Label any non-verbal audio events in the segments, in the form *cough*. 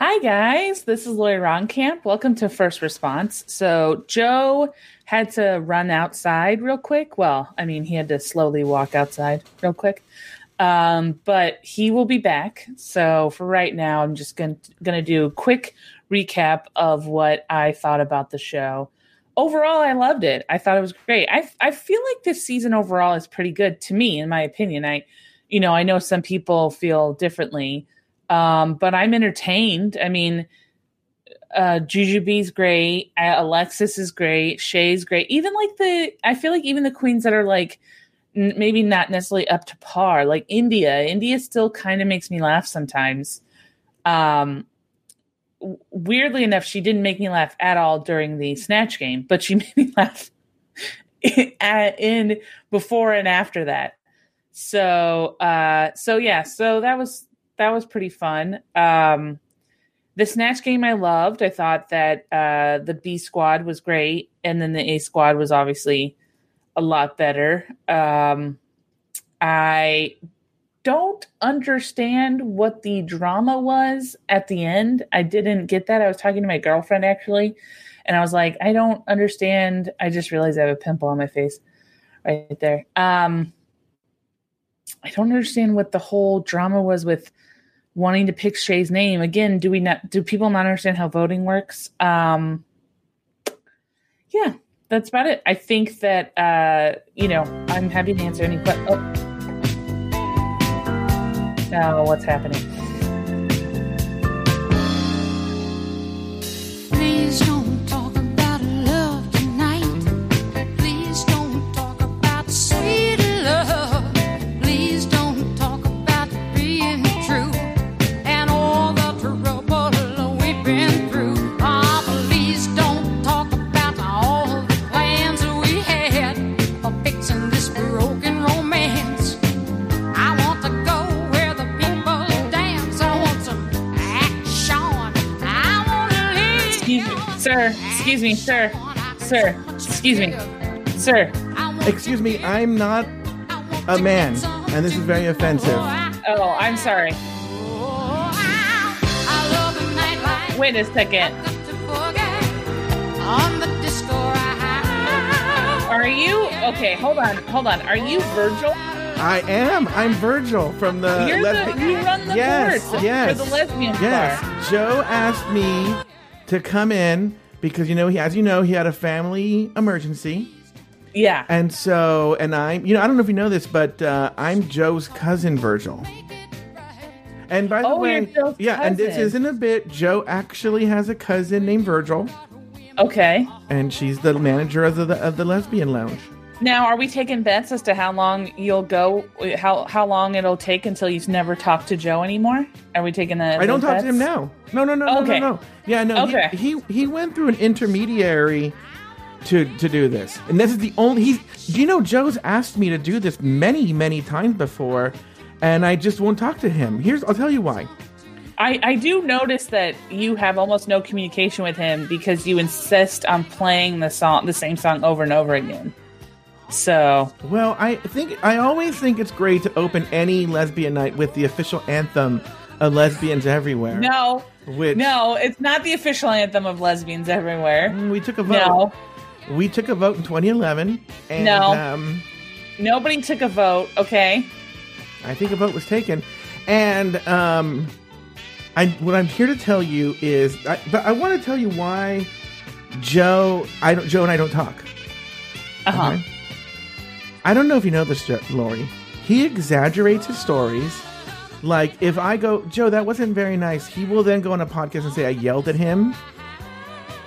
Hi, guys. This is Lori Roggenkamp. Welcome to First Response. So, Joe had to run outside real quick. Well, I mean, he had to slowly walk outside real quick. Um, but he will be back. So, for right now, I'm just going to do a quick recap of what I thought about the show. Overall, I loved it. I thought it was great. I, I feel like this season overall is pretty good to me, in my opinion. I, you know, I know some people feel differently um, but I'm entertained. I mean, uh, Jujubee's great. Alexis is great. Shay's great. Even like the, I feel like even the queens that are like n- maybe not necessarily up to par, like India. India still kind of makes me laugh sometimes. Um, weirdly enough, she didn't make me laugh at all during the snatch game, but she *laughs* made me laugh in before and after that. So, uh, so yeah, so that was that was pretty fun. Um, the snatch game I loved. I thought that uh, the B squad was great, and then the A squad was obviously a lot better. Um, I don't understand what the drama was at the end. I didn't get that. I was talking to my girlfriend actually, and I was like, I don't understand. I just realized I have a pimple on my face right there. Um, I don't understand what the whole drama was with wanting to pick Shay's name. Again, do we not do people not understand how voting works? Um yeah, that's about it. I think that uh, you know, I'm happy to answer any questions. Oh. Now what's happening? Excuse me, sir. Sir, excuse me. Sir. Excuse me, I'm not a man, and this is very offensive. Oh, I'm sorry. Wait a second. Are you okay? Hold on, hold on. Are you Virgil? I am. I'm Virgil from the. You're lesbi- the you run the yes, board yes, for the lesbian yes. bar. Joe asked me to come in because you know he, as you know, he had a family emergency. Yeah. And so, and I'm, you know, I don't know if you know this, but uh, I'm Joe's cousin, Virgil. And by the oh, way, yeah, cousin. and this isn't a bit. Joe actually has a cousin named Virgil. Okay. And she's the manager of the of the lesbian lounge. Now, are we taking bets as to how long you'll go? How how long it'll take until you never talk to Joe anymore? Are we taking that? I don't talk bets? to him now. No, no, no, okay. no, no, no. Yeah, no. Okay. He, he he went through an intermediary to to do this, and this is the only. He's. You know, Joe's asked me to do this many many times before, and I just won't talk to him. Here's. I'll tell you why. I, I do notice that you have almost no communication with him because you insist on playing the song, the same song over and over again. So, well, I think I always think it's great to open any lesbian night with the official anthem of lesbians everywhere. No, which no, it's not the official anthem of lesbians everywhere. We took a vote. No, we took a vote in 2011. And, no, um, nobody took a vote. Okay, I think a vote was taken, and um, I what I'm here to tell you is, I, but I want to tell you why Joe, I don't, Joe and I don't talk. Uh huh. Okay? I don't know if you know this, Lori. He exaggerates his stories. Like if I go, Joe, that wasn't very nice. He will then go on a podcast and say I yelled at him.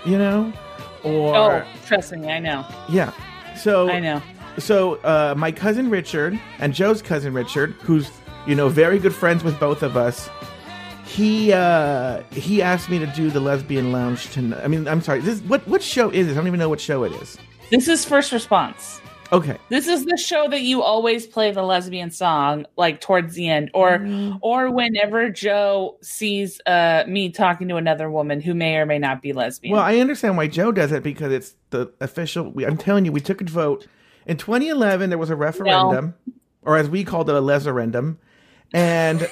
You know, or oh, trust me, I know. Yeah. So I know. So uh, my cousin Richard and Joe's cousin Richard, who's you know very good friends with both of us, he uh, he asked me to do the lesbian lounge tonight. I mean, I'm sorry. This what what show is this? I don't even know what show it is. This is First Response. Okay. This is the show that you always play the lesbian song like towards the end or mm. or whenever Joe sees uh me talking to another woman who may or may not be lesbian. Well, I understand why Joe does it because it's the official I'm telling you we took a vote. In 2011 there was a referendum no. or as we called it a leserendum and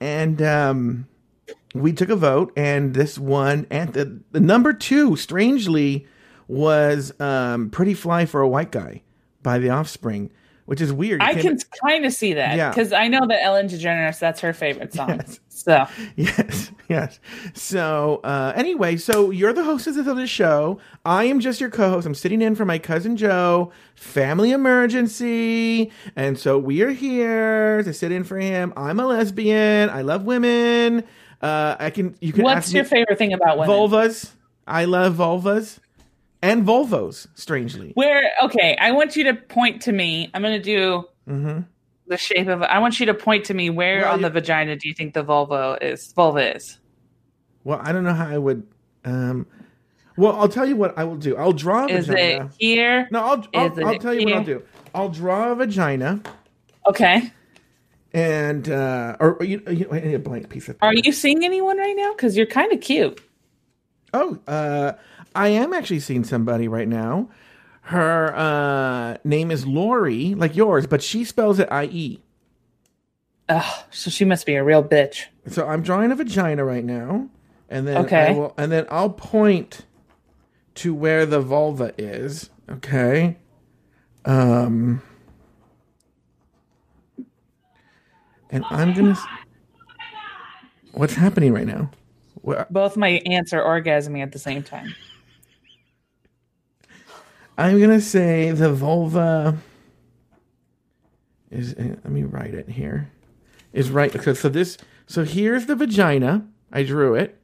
and um we took a vote, and this one, and the, the number two, strangely, was um, "Pretty Fly for a White Guy" by The Offspring, which is weird. I can kind of see that Yeah. because I know that Ellen DeGeneres that's her favorite song. Yes. So *laughs* Yes, yes. So, uh, anyway, so you're the hostess of the show. I am just your co-host. I'm sitting in for my cousin Joe. Family emergency, and so we are here to sit in for him. I'm a lesbian. I love women. Uh, I can. You can. what's your me- favorite thing about women? vulvas? I love vulvas and Volvos. Strangely, Where okay, I want you to point to me. I'm gonna do Mhm. the shape of. I want you to point to me where Well, on you- the vagina do you think the vulva is? Vulva is. well, I don't know how I would. Um, well, I'll tell you what I will do. I'll draw a Is vagina. it here? No, I'll, I'll, I'll tell you what I'll do. I'll draw a vagina Okay. and uh, or, or you, you a blank piece of. Are you seeing anyone right now? Because you're kind of cute. Oh, uh, I am actually seeing somebody right now. Her uh, name is Lori, like yours, but she spells it I E. Ugh, so she must be a real bitch. So I'm drawing a vagina right now, and then Okay. I will, and then I'll point to where the vulva is. Okay. Um. And I'm gonna. What's happening right now? Both my aunts are orgasming at the same time. I'm gonna say the vulva is. uh, Let me write it here. Is right. So, so this. So here's the vagina. I drew it.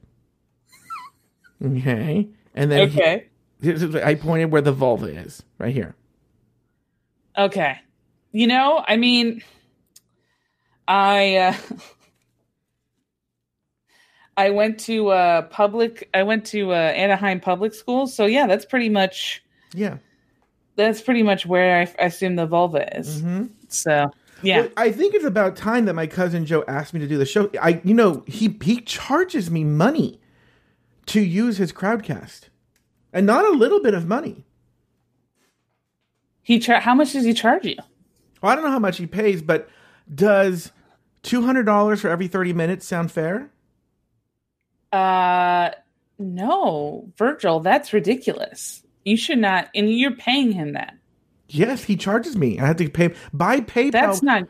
Okay, and then he- Okay. This is- I pointed where the vulva is, right here. Okay. You know, I mean, I uh, *laughs* I went to uh public. I went to uh, Anaheim Public Schools, so yeah, that's pretty much Yeah. that's pretty much where I, I assume the vulva is. So yeah, Well, I think it's about time that my cousin Joe asked me to do the show. I, you know, he he charges me money to use his crowdcast, and not a little bit of money. he char- how much does he charge you? Well, I don't know how much he pays, but does two hundred dollars for every thirty minutes sound fair? Uh, no, Virgil, that's ridiculous. You should not, and you're paying him that. Yes, he charges me. I have to pay by PayPal. That's not.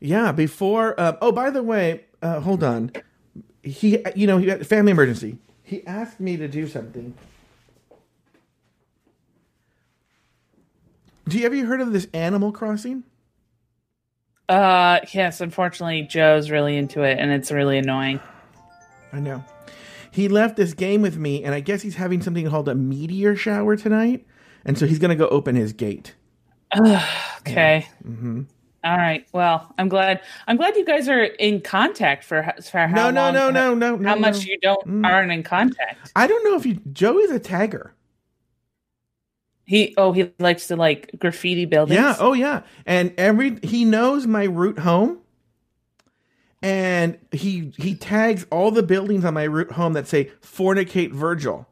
Yeah, before. Uh, oh, by the way, uh, hold on. He, you know, he had a family emergency. He asked me to do something. Do you ever heard of this Animal Crossing? Uh, yes, unfortunately, Joe's really into it, and it's really annoying. I know. He left this game with me, and I guess he's having something called a meteor shower tonight, and so he's gonna go open his gate. *sighs* Okay. Mm-hmm. All right. Well, I'm glad. I'm glad you guys are in contact for for how No, no, long- no, no, no, no. How much no. you don't Mm. aren't in contact. I don't know if you. Joe is a tagger. He oh he likes to like graffiti buildings. Yeah. Oh, yeah. And every he knows my route home, and he he tags all the buildings on my route home that say "Fornicate Virgil."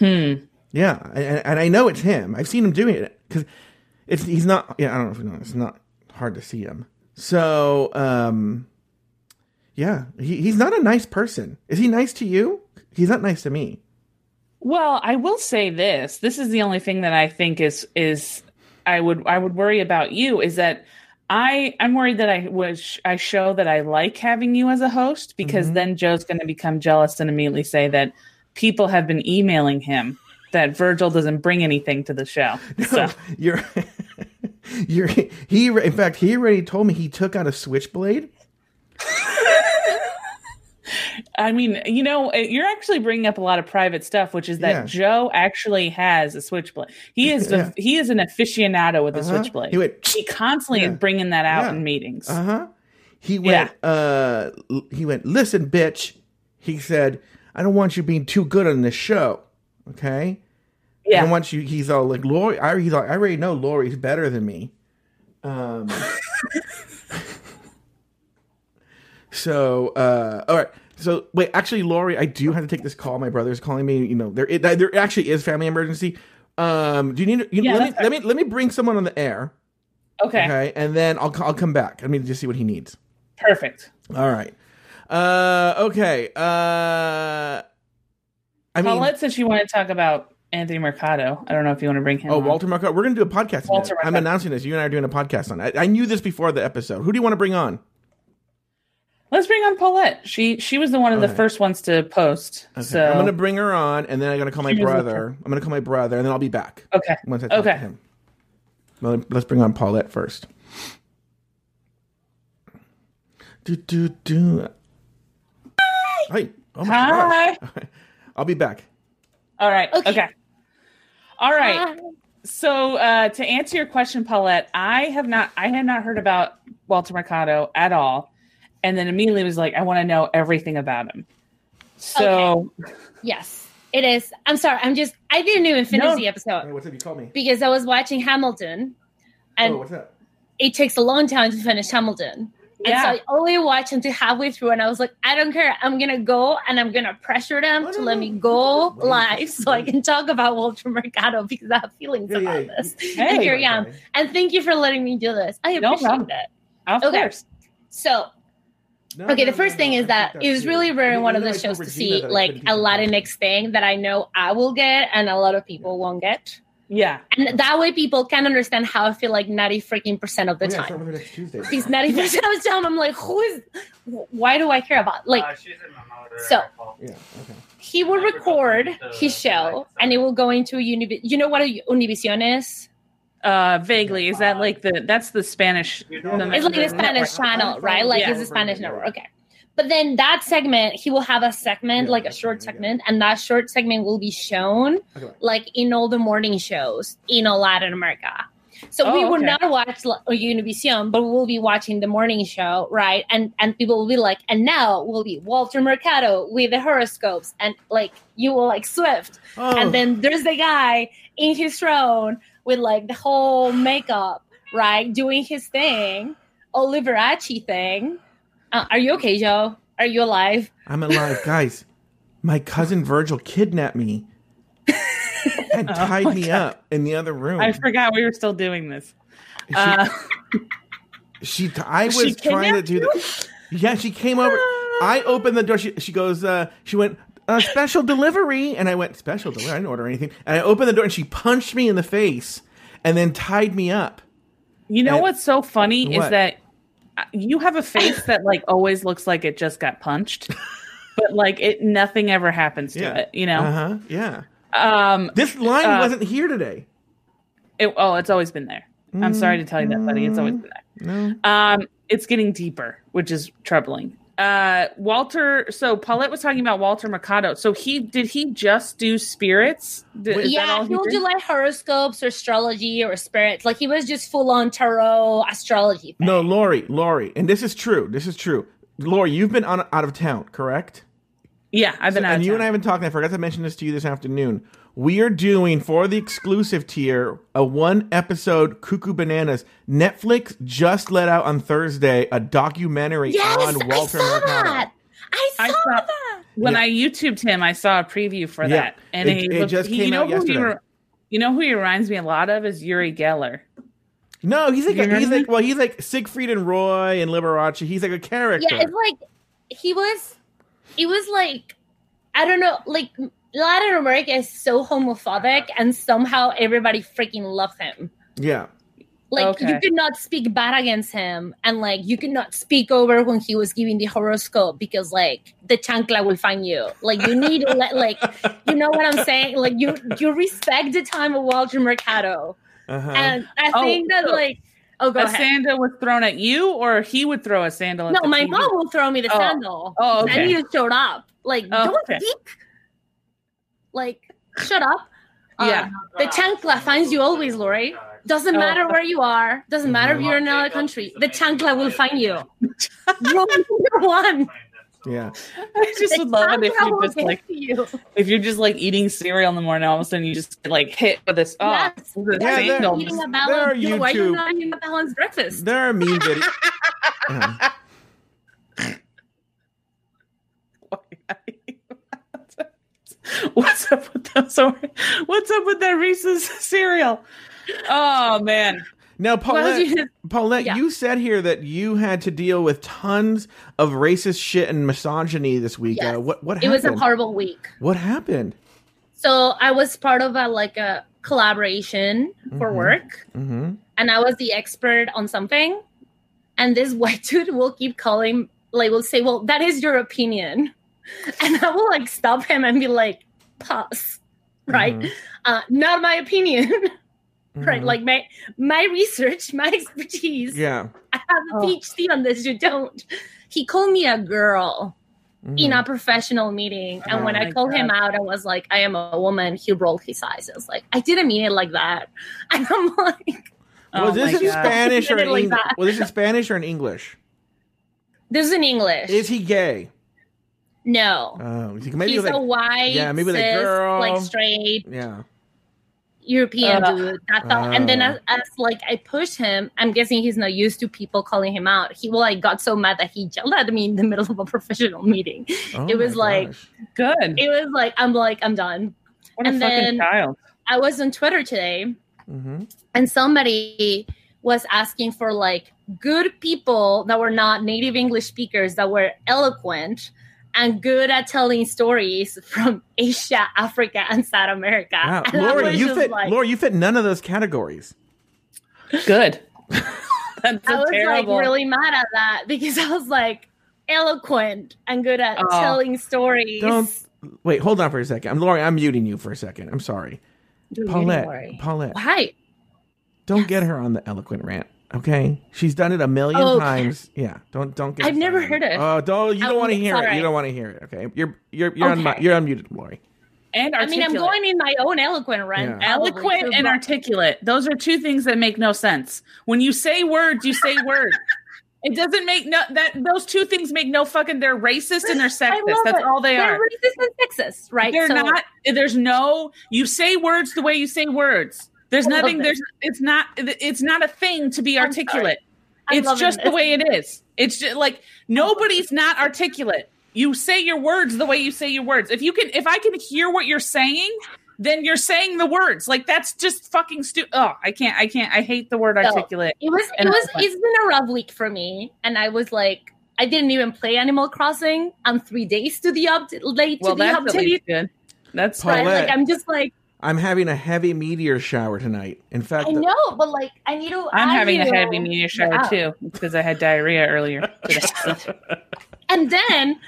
Hmm. Yeah, and, and I know it's him. I've seen him doing it because it's he's not. Yeah, I don't know if you know. It's not hard to see him. So, um, yeah, he, he's not a nice person. Is he nice to you? He's not nice to me. Well, I will say this. This is the only thing that I think is is I would I would worry about you is that I I'm worried that I was I show that I like having you as a host because Mhm. then Joe's going to become jealous and immediately say that people have been emailing him that Virgil doesn't bring anything to the show. *laughs* So You're, *laughs* you're. He in fact he already told me he took out a switchblade. I mean, you know, you're actually bringing up a lot of private stuff, which is that Yeah. Joe actually has a switchblade. He is Yeah. he is an aficionado with a Uh-huh. switchblade. He went. he constantly Yeah. is bringing that out in meetings. Uh huh. He went. Uh, he went. Listen, bitch. He said, "I don't want you being too good on this show." Okay. yeah. And once you, he's all like, Lori, I, he's like, I already know Lori's better than me. Um, *laughs* *laughs* so, uh, all right. So, wait, actually, Lori, I do have to take this call. My brother's calling me. You know, there, it, there actually is family emergency. Um, do you need? You, Yeah, let me let me let me bring someone on the air, okay. okay, and then I'll I'll come back. I mean, just see what he needs. Perfect. All right. Uh, okay. Uh, I mean, Paulette said she wanted to talk about Anthony Mercado. I don't know if you want to bring him. oh, on. Walter Mercado. We're gonna do a podcast. Walter. I'm announcing this. You and I are doing a podcast on. it. I, I knew this before the episode. Who do you want to bring on? Let's bring on Paulette. She she was the one of the Okay. first ones to post. Okay. So I'm gonna bring her on, and then I'm gonna call my She brother. I'm gonna call my brother, and then I'll be back okay. once I talk Okay. to him. Let's bring on Paulette first. Do do do. Hi. Oh my Hi. gosh. I'll be back. All right. Okay. Okay. All right. So uh, to answer your question, Paulette, I have not I had not heard about Walter Mercado at all, and then immediately was like, I want to know everything about him. So Yes, it is. I'm sorry. I'm just. I didn't even finish No. the episode Hey, what's up? You call me. because I was watching Hamilton, and oh, what's up? it takes a long time to finish Hamilton. Yeah. And so I only watched until halfway through, and I was like, I don't care. I'm gonna go and I'm gonna pressure them No, to no, let no. me oh, go Wait, live so I can talk about Walter Mercado because I have feelings Yeah, about yeah. this. Hey. and here I am. And thank you for letting me do this. I appreciate problem. it. of Okay. course. So No, Okay, no, the first no, thing no, is that think it was really rare in one of the shows to see like a do that. Latinx thing that I know I will get and a lot of people won't get. Yeah. And that way people can understand how I feel like 90 freaking percent of the Oh, yeah, time. start with her next Tuesday. These 90 percent of the time I'm like, who is why do I care about like Uh, she's in my so- Yeah. Okay. he will record his show and it will go into Univision. You know what a Univision is? Uh, vaguely, is that like the that's the Spanish? You the- It's like the the Spanish network. channel, right? Like Yeah. it's a Spanish network. Okay. But then that segment, he will have a segment, Yeah, like a short fine, yeah. segment, and that short segment will be shown Okay. like in all the morning shows in all Latin America. So we Oh, will okay. not watch Univision, but we'll be watching the morning show, right? And and people will be like, and now will be Walter Mercado with the horoscopes, and like you will like Swift, Oh, and then there's the guy in his throne with like the whole makeup, right, doing his thing, Oliverachi thing. Uh, are you okay, Joe? Are you alive? I'm alive, guys. My cousin Virgil kidnapped me and *laughs* Oh tied my me God. up in the other room. I forgot we were still doing this. She, Uh, *laughs* she, t- I was she trying to do you? the. Yeah, she came over. I opened the door. She, she goes. Uh, she went. Uh, special delivery, and I went special delivery. I didn't order anything, and I opened the door, and she punched me in the face, and then tied me up. You know And- what's so funny What? is that uh, you have a face that like always looks like it just got punched, but like it nothing ever happens to Yeah. it. You know. Uh huh. Yeah. Um. This line Uh, wasn't here today. It, oh, it's always been there. I'm sorry to tell you that, buddy. It's always been there. No. Um. It's getting deeper, which is troubling. Uh, Walter. So Paulette was talking about Walter Mercado. So he did he just do spirits? Did, is yeah, all he will did? do like horoscopes or astrology or spirits. Like he was just full on tarot astrology. thing. No, Lori, Lori, and this is true. This is true. Lori, you've been on, out of town, correct? Yeah, I've been So- out. and of you and I haven't talked. and I forgot to mention this to you this afternoon. We are doing for the exclusive tier a one episode Cuckoo Bananas. Netflix just let out on Thursday a documentary Yes, on Walter I saw Mercado. that. I saw, I saw- that. when Yeah. I YouTubed him, I saw a preview for Yeah. that, and It- he, it looked- just he- came you know out who he yesterday. re- you know who he reminds me a lot of is Uri Geller. No, he's like a, he's what like well, he's like Siegfried and Roy and Liberace. He's like a character. Yeah, it's like he was. It was like I don't know, like Latin America is so homophobic, and somehow everybody freaking loves him. yeah. Like Okay. you could not speak bad against him, and like you could not speak over when he was giving the horoscope because like the chancla will find you. Like you need to let like you know what I'm saying. Like you you respect the time of Walter Mercado, Uh-huh. and I Oh, think that so like oh go a ahead. sandal was thrown at you, or he would throw a sandal. At No, the my TV? mom will throw me the Oh. sandal. Oh, okay. And he showed up. Like, Oh, don't okay. speak. Like, shut up. *laughs* Yeah. Um, the chancla finds you always, Lori. Doesn't Oh. matter where you are. Doesn't matter if you're in another country. The chancla will find you. *laughs* Rule number one. yeah. I just would love it if you just like you. if you're just like eating cereal in the morning, all of a sudden you just get, like hit with this. Oh, Yes. the Yeah, sandal. there- Eating a there are balanced, why are you YouTube- not eating a balanced breakfast? There are meme videos. *laughs* Uh-huh. *laughs* What's up with that? Sorry. What's up with that Reese's cereal? Oh man. Now, Paulette, you Paulette, Yeah. you said here that you had to deal with tons of racist shit and misogyny this week. Yes. Uh, what what It was a horrible week. what happened? So I was part of a like a collaboration for Mhm. work, Mm-hmm. and I was the expert on something. And this *laughs* white dude will keep calling, like, will say, "Well, that is your opinion," *laughs* and I will like stop him and be like, "Pause, right? Mhm. Uh, not my opinion, *laughs* right? Mhm. Like my my research, *laughs* my expertise. yeah. I have a Oh. PhD on this. You don't." He called me a girl. in Mhm. a professional meeting. And Oh when I my called him out, I was like, I am a woman. He rolled his eyes. I was like, I didn't mean it like that. And I'm like, was Oh this in God. Spanish or in like English? Was this in Spanish or in English? this is in English. Is he gay? No. Oh, is he- maybe He's like, a white, yeah, maybe like cis, girl. like straight yeah. European Ugh. dude. That's all. And then Oh. as, as like I pushed him, I'm guessing he's not used to people calling him out. He well, like got so mad that he yelled at me in the middle of a *laughs* professional meeting. Oh It was like- gosh. Good. It was like I'm like I'm done. What a and fucking then- child. I was on Twitter today Mhm. and somebody was asking for like good people that were not native English speakers that were eloquent and good at telling stories from Asia, Africa, and South America. Wow. And I Lori, you fit. like, Lori, you fit none of those categories. Good. *laughs* That's I was terrible. like really mad at that because I was like eloquent and good at Oh. telling stories. Don't wait. Hold on for a second. I'm Lori. I'm muting you for a second. I'm sorry, Dude, don't Paulette. Paulette, Why? don't get her on the eloquent rant. Okay, she's done it a million Okay. times. Yeah, don't don't get. I've never heard it. Oh, don't you don't want to hear it. alright. You don't want to hear it. Okay, you're you're you're on Okay. you're unmuted, Lori. and I mean, I'm going in my own eloquent run. Yeah. eloquent too, and articulate. Those are two things that make no sense. When you say words, you say words. It doesn't make no that those two things make no fucking. They're racist and they're sexist. That's it. all they are. They're are. racist and sexist, right? They're So- not. There's no. You say words the way you say words. There's nothing. it. There's. It's not. It's not a thing to be I'm articulate. It's loving just the way it is. It's just like nobody's not articulate. You say your words the way you say your words. If you can, if I can hear what you're saying, then you're saying the words. Like that's just fucking stupid. Oh, I can't. I can't. I hate the word No. articulate. It was. It was. It's been a rough week for me, and I was like, I didn't even play Animal Crossing. I'm three days to the update, late Well, to the that's at update. least good. That's Paul- Right? Like I'm just like I'm having a heavy meteor shower tonight. In fact, I know, but like I need to. I'm add having a heavy meteor shower Yeah. too because I had diarrhea earlier *laughs* today. And then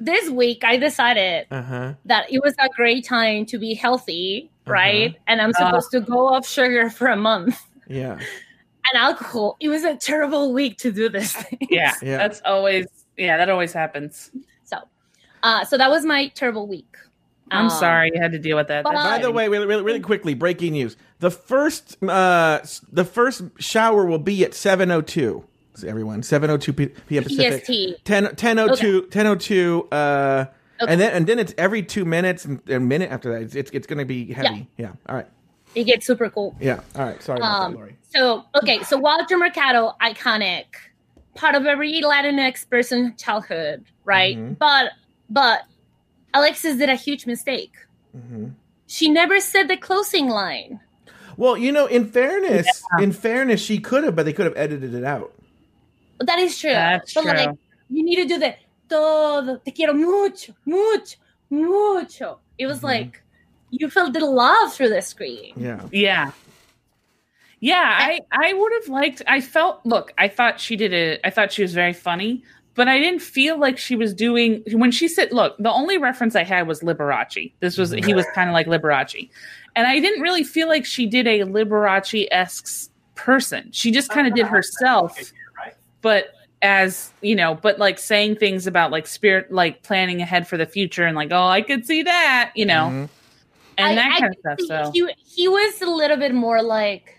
this week, I decided uh huh. that it was a great time to be healthy, right? Uh-huh. And I'm Uh. supposed to go off sugar for a month Yeah. and alcohol. It was a terrible week to do this *laughs* thing. yeah, Yeah. that's always yeah, that always happens. So, uh, so that was my terrible week. I'm Um, sorry you had to deal with that. but- By the way, really, really, really quickly, breaking news: the first, uh, the first shower will be at seven o two. Everyone, seven o two p.m. Pacific. PST. 10 1002 1002 uh Okay. and then and then it's every 2 minutes and a minute after that it's it's, it's going to be heavy. Yeah. All right. It gets super cool. Yeah. All right. Sorry about Um, that, Lori. So, okay, so Walter Mercado, iconic, part of every Latinx person's childhood, right? Mhm. But, but Alexis did a huge mistake. Mhm. She never said the closing line. Well, you know, in fairness, in fairness, she could have, but they could have edited it out. That is true. That's but true. like, you need to do the todo, te quiero mucho, mucho, mucho. It was Mhm. like, you felt the love through the screen. Yeah. Yeah. Yeah, I I would have liked I felt look, I thought she did it I thought she was very funny, but I didn't feel like she was doing when she said look, the only reference I had was Liberace. This was he was kind of like Liberace. And I didn't really feel like she did a Liberace-esque person. She just kind of did herself but as you know, but like saying things about like spirit, like planning ahead for the future, and like, oh, I could see that, you know, Mhm. and I- that I kind of stuff. So he, he was a little bit more like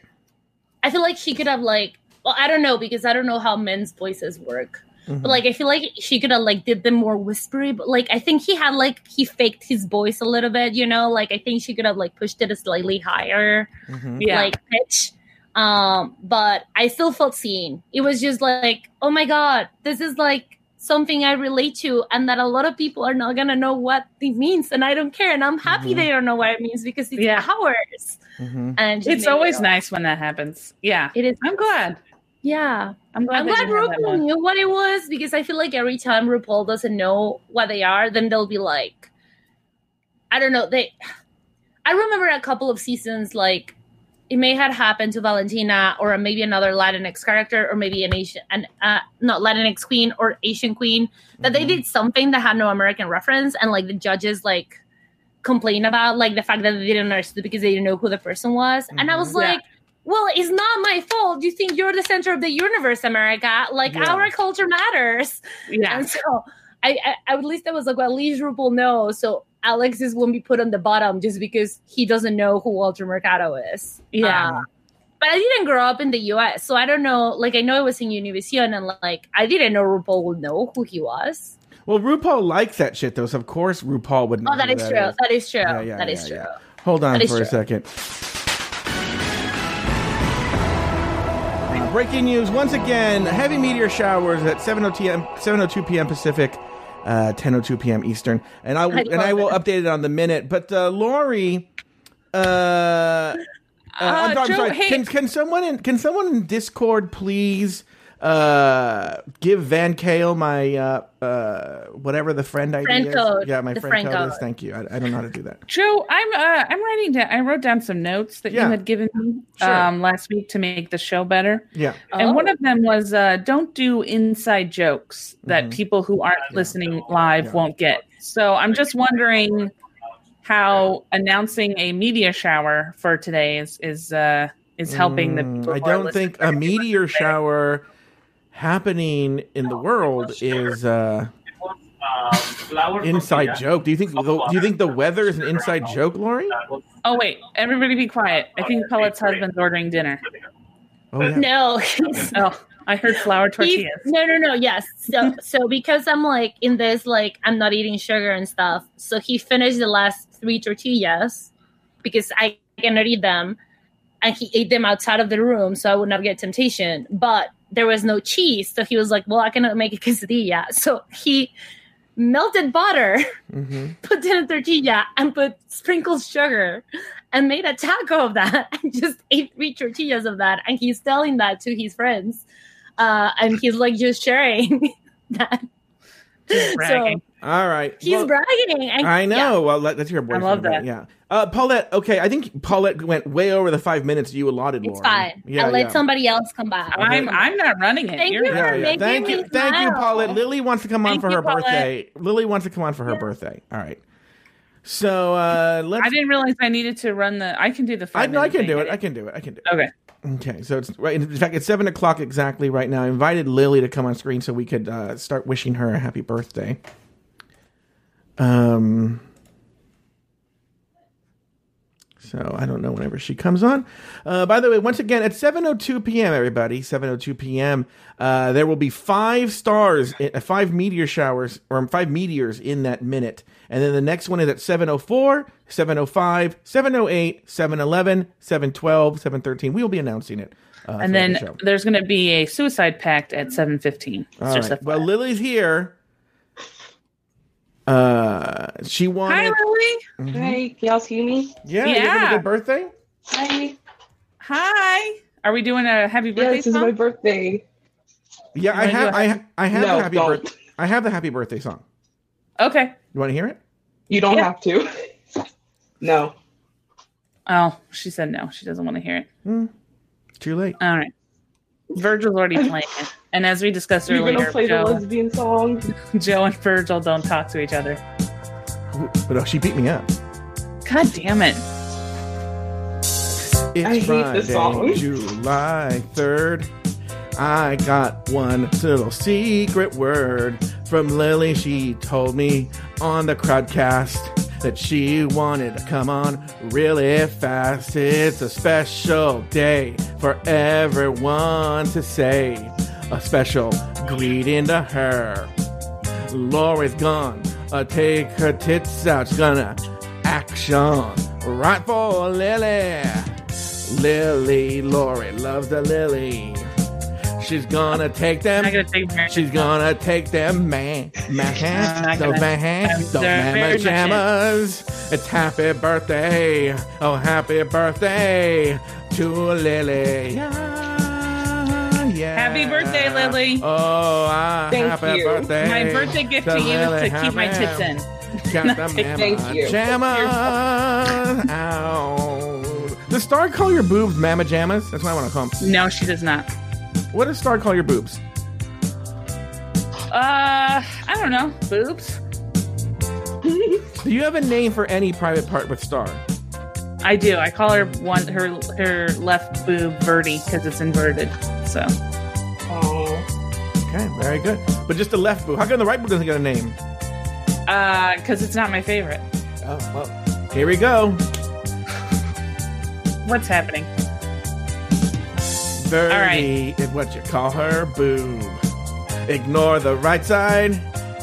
I feel like she could have like well I don't know because I don't know how men's voices work Mhm. but like I feel like she could have like did them more whispery but like I think he had like he faked his voice a little bit you know like I think she could have like pushed it a slightly higher Mhm. yeah, like pitch um but I still felt seen it was just like oh my god this is like something I relate to and that a lot of people are not gonna know what it means and I don't care and I'm happy Mhm. they don't know what it means because it's Yeah. ours Mhm. and it's always laugh. nice when that happens. Yeah, It is I'm glad. Yeah. I'm glad, I'm glad didn't have that RuPaul knew what it was because I feel like every time RuPaul doesn't know what they are, then they'll be like, I don't know. They, I remember a couple of seasons like it may have happened to Valentina or maybe another Latinx character or maybe an Asian, an uh, not Latinx queen or Asian queen that they Mhm. did something that had no American reference and like the judges like complain about like the fact that they didn't understand because they didn't know who the person was, and I was like. Yeah. Well, it's not my fault. You think you're the center of the universe, America? Like Yeah. our culture matters. Yeah. And so I, I at least I was like, well, at least RuPaul knows. So Alexis won't be put on the bottom just because he doesn't know who Walter Mercado is. Yeah. Uh, but I didn't grow up in the US, so I don't know. Like I know it was in Univision, and like I didn't know RuPaul would know who he was. Well, RuPaul likes that shit though, so of course RuPaul would know. Oh, that is true. That is true. Yeah, yeah, That is yeah, true. Hold on That is for a second. Breaking news once again: heavy meteor showers at 7:02 p.m. 7:02 p.m. Pacific, uh, 10:02 p.m. Eastern, and I, will I and I will it. update it on the minute. But uh, Lori, uh, uh, I'm, Uh, I'm Joe, sorry. hey- Can can someone in can someone in Discord please uh give Van Kale my uh uh whatever the friend ID Friend is? code. Yeah, my The friend, friend code, is. Thank you. I, I don't know how to do that. *laughs* Joe, I'm uh, I'm writing down. I wrote down some notes that Yeah. you had given me Sure. um, last week to make the show better, Yeah. and Oh. one of them was uh, don't do inside jokes that Mhm. people who aren't listening live Yeah. won't get. So I'm just wondering how announcing a media shower for today is is uh, is helping the. Mm, people I don't think a meteor shower happening in the world is uh inside joke. Do you think the, do you think the weather is an inside joke, Lori? Oh wait, everybody be quiet. I think Paulette's husband's ordering dinner. Oh yeah. No, he's- *laughs* Oh, I heard flour he's- tortillas. no, no, no. Yes. So, so because I'm like in this, like I'm not eating sugar and stuff. So he finished the last three tortillas because I cannot eat them, and he ate them outside of the room, so I would not get temptation. But there was no cheese, so he was like, "Well, I cannot make a quesadilla." So he melted butter, hmm *laughs* put in a tortilla, and put sprinkled sugar, and made a taco of that, *laughs* and just ate three tortillas of that, and he's telling that to his friends, uh, and he's like just sharing *laughs* that. bragging. All right. He's Well, bragging. And, I yeah. know. Well, that- that's your boyfriend. I love that. Yeah. Uh, Paulette. Okay, I think Paulette went way over the five minutes you allotted. It's fine. Yeah. I'll let yeah. somebody else come back. I'm I'm not running it. Thank You're you. Yeah, yeah. making Thank you, me thank you. Paulette. Lily wants to come on Thank for you, her Paulette. birthday. Lily wants to come on for her birthday. All right. So uh let's. I didn't realize I needed to run the. I can do the. I, Five no, I can do it. I can do it. I can do it. Okay. Okay, so it's right. In fact, it's seven o'clock exactly right now. I invited Lily to come on screen so we could uh, start wishing her a happy birthday. Um. So I don't know whenever she comes on. Uh, by the way, once again at 7:02 p.m. Everybody, 7:02 p.m. Uh, there will be five stars, uh, five meteor showers, or five meteors in that minute, and then the next one is at 7:04, 7:05, 7:08, 7:11, 7:12, 7:13. We will be announcing it. Uh, And then the there's going to be a suicide pact at 7:15. It's All just right. Well, Lily's here. Uh, she wanted. Hi, wanted. Lily. Mhm. Hey, can y'all see me? Yeah, you having a good birthday. Hi. Hi. Are we doing a happy birthday? Yeah, birthday this is my birthday. Yeah, I wanna do have. a I I have No, the happy birthday. I have the happy birthday song. Okay. You want to hear it? You don't Yeah. have to. *laughs* no. Oh, she said no. She doesn't want to hear it. Too late. All right. Virgil's already *laughs* playing it. And as we discussed You're earlier, gonna play the Joe, lesbian song. *laughs* Joe and Virgil don't talk to each other. But oh, she beat me up. God damn it. It's I hate Friday, this song. *laughs* July 3rd. I got one little secret word from Lily. She told me on the crowdcast that she wanted to come on really fast. It's a special day for everyone to say a special greeting to her. Lori's gone. Uh, take her tits out. She's gonna action right for Lily. Lily, Lori loves the Lily. She's gonna take them. Gonna take She's gonna take them man, man, *laughs* those gonna- man, those very man pajamas. It's happy birthday, oh happy birthday to Lily. Yeah, yeah. Happy birthday, Lily. Oh, ah, Thank happy you. birthday. My birthday gift to you is to keep my tits in. Got *laughs* Thank you. jammas out. Does Star call your boobs mama jammas? That's what I want to call them. No, she does not. What does Star call your boobs? Uh, I don't know. Boobs. *laughs* Do you have a name for any private part with Star? I do. I call her one her her left boob Verdi because it's inverted. So Oh, Okay, very good. But just the left boob. How come the right boob doesn't get a name? uh, because it's not my favorite. Oh, well, here we go. What's happening? Birdie is what you call her boob. Ignore the right side.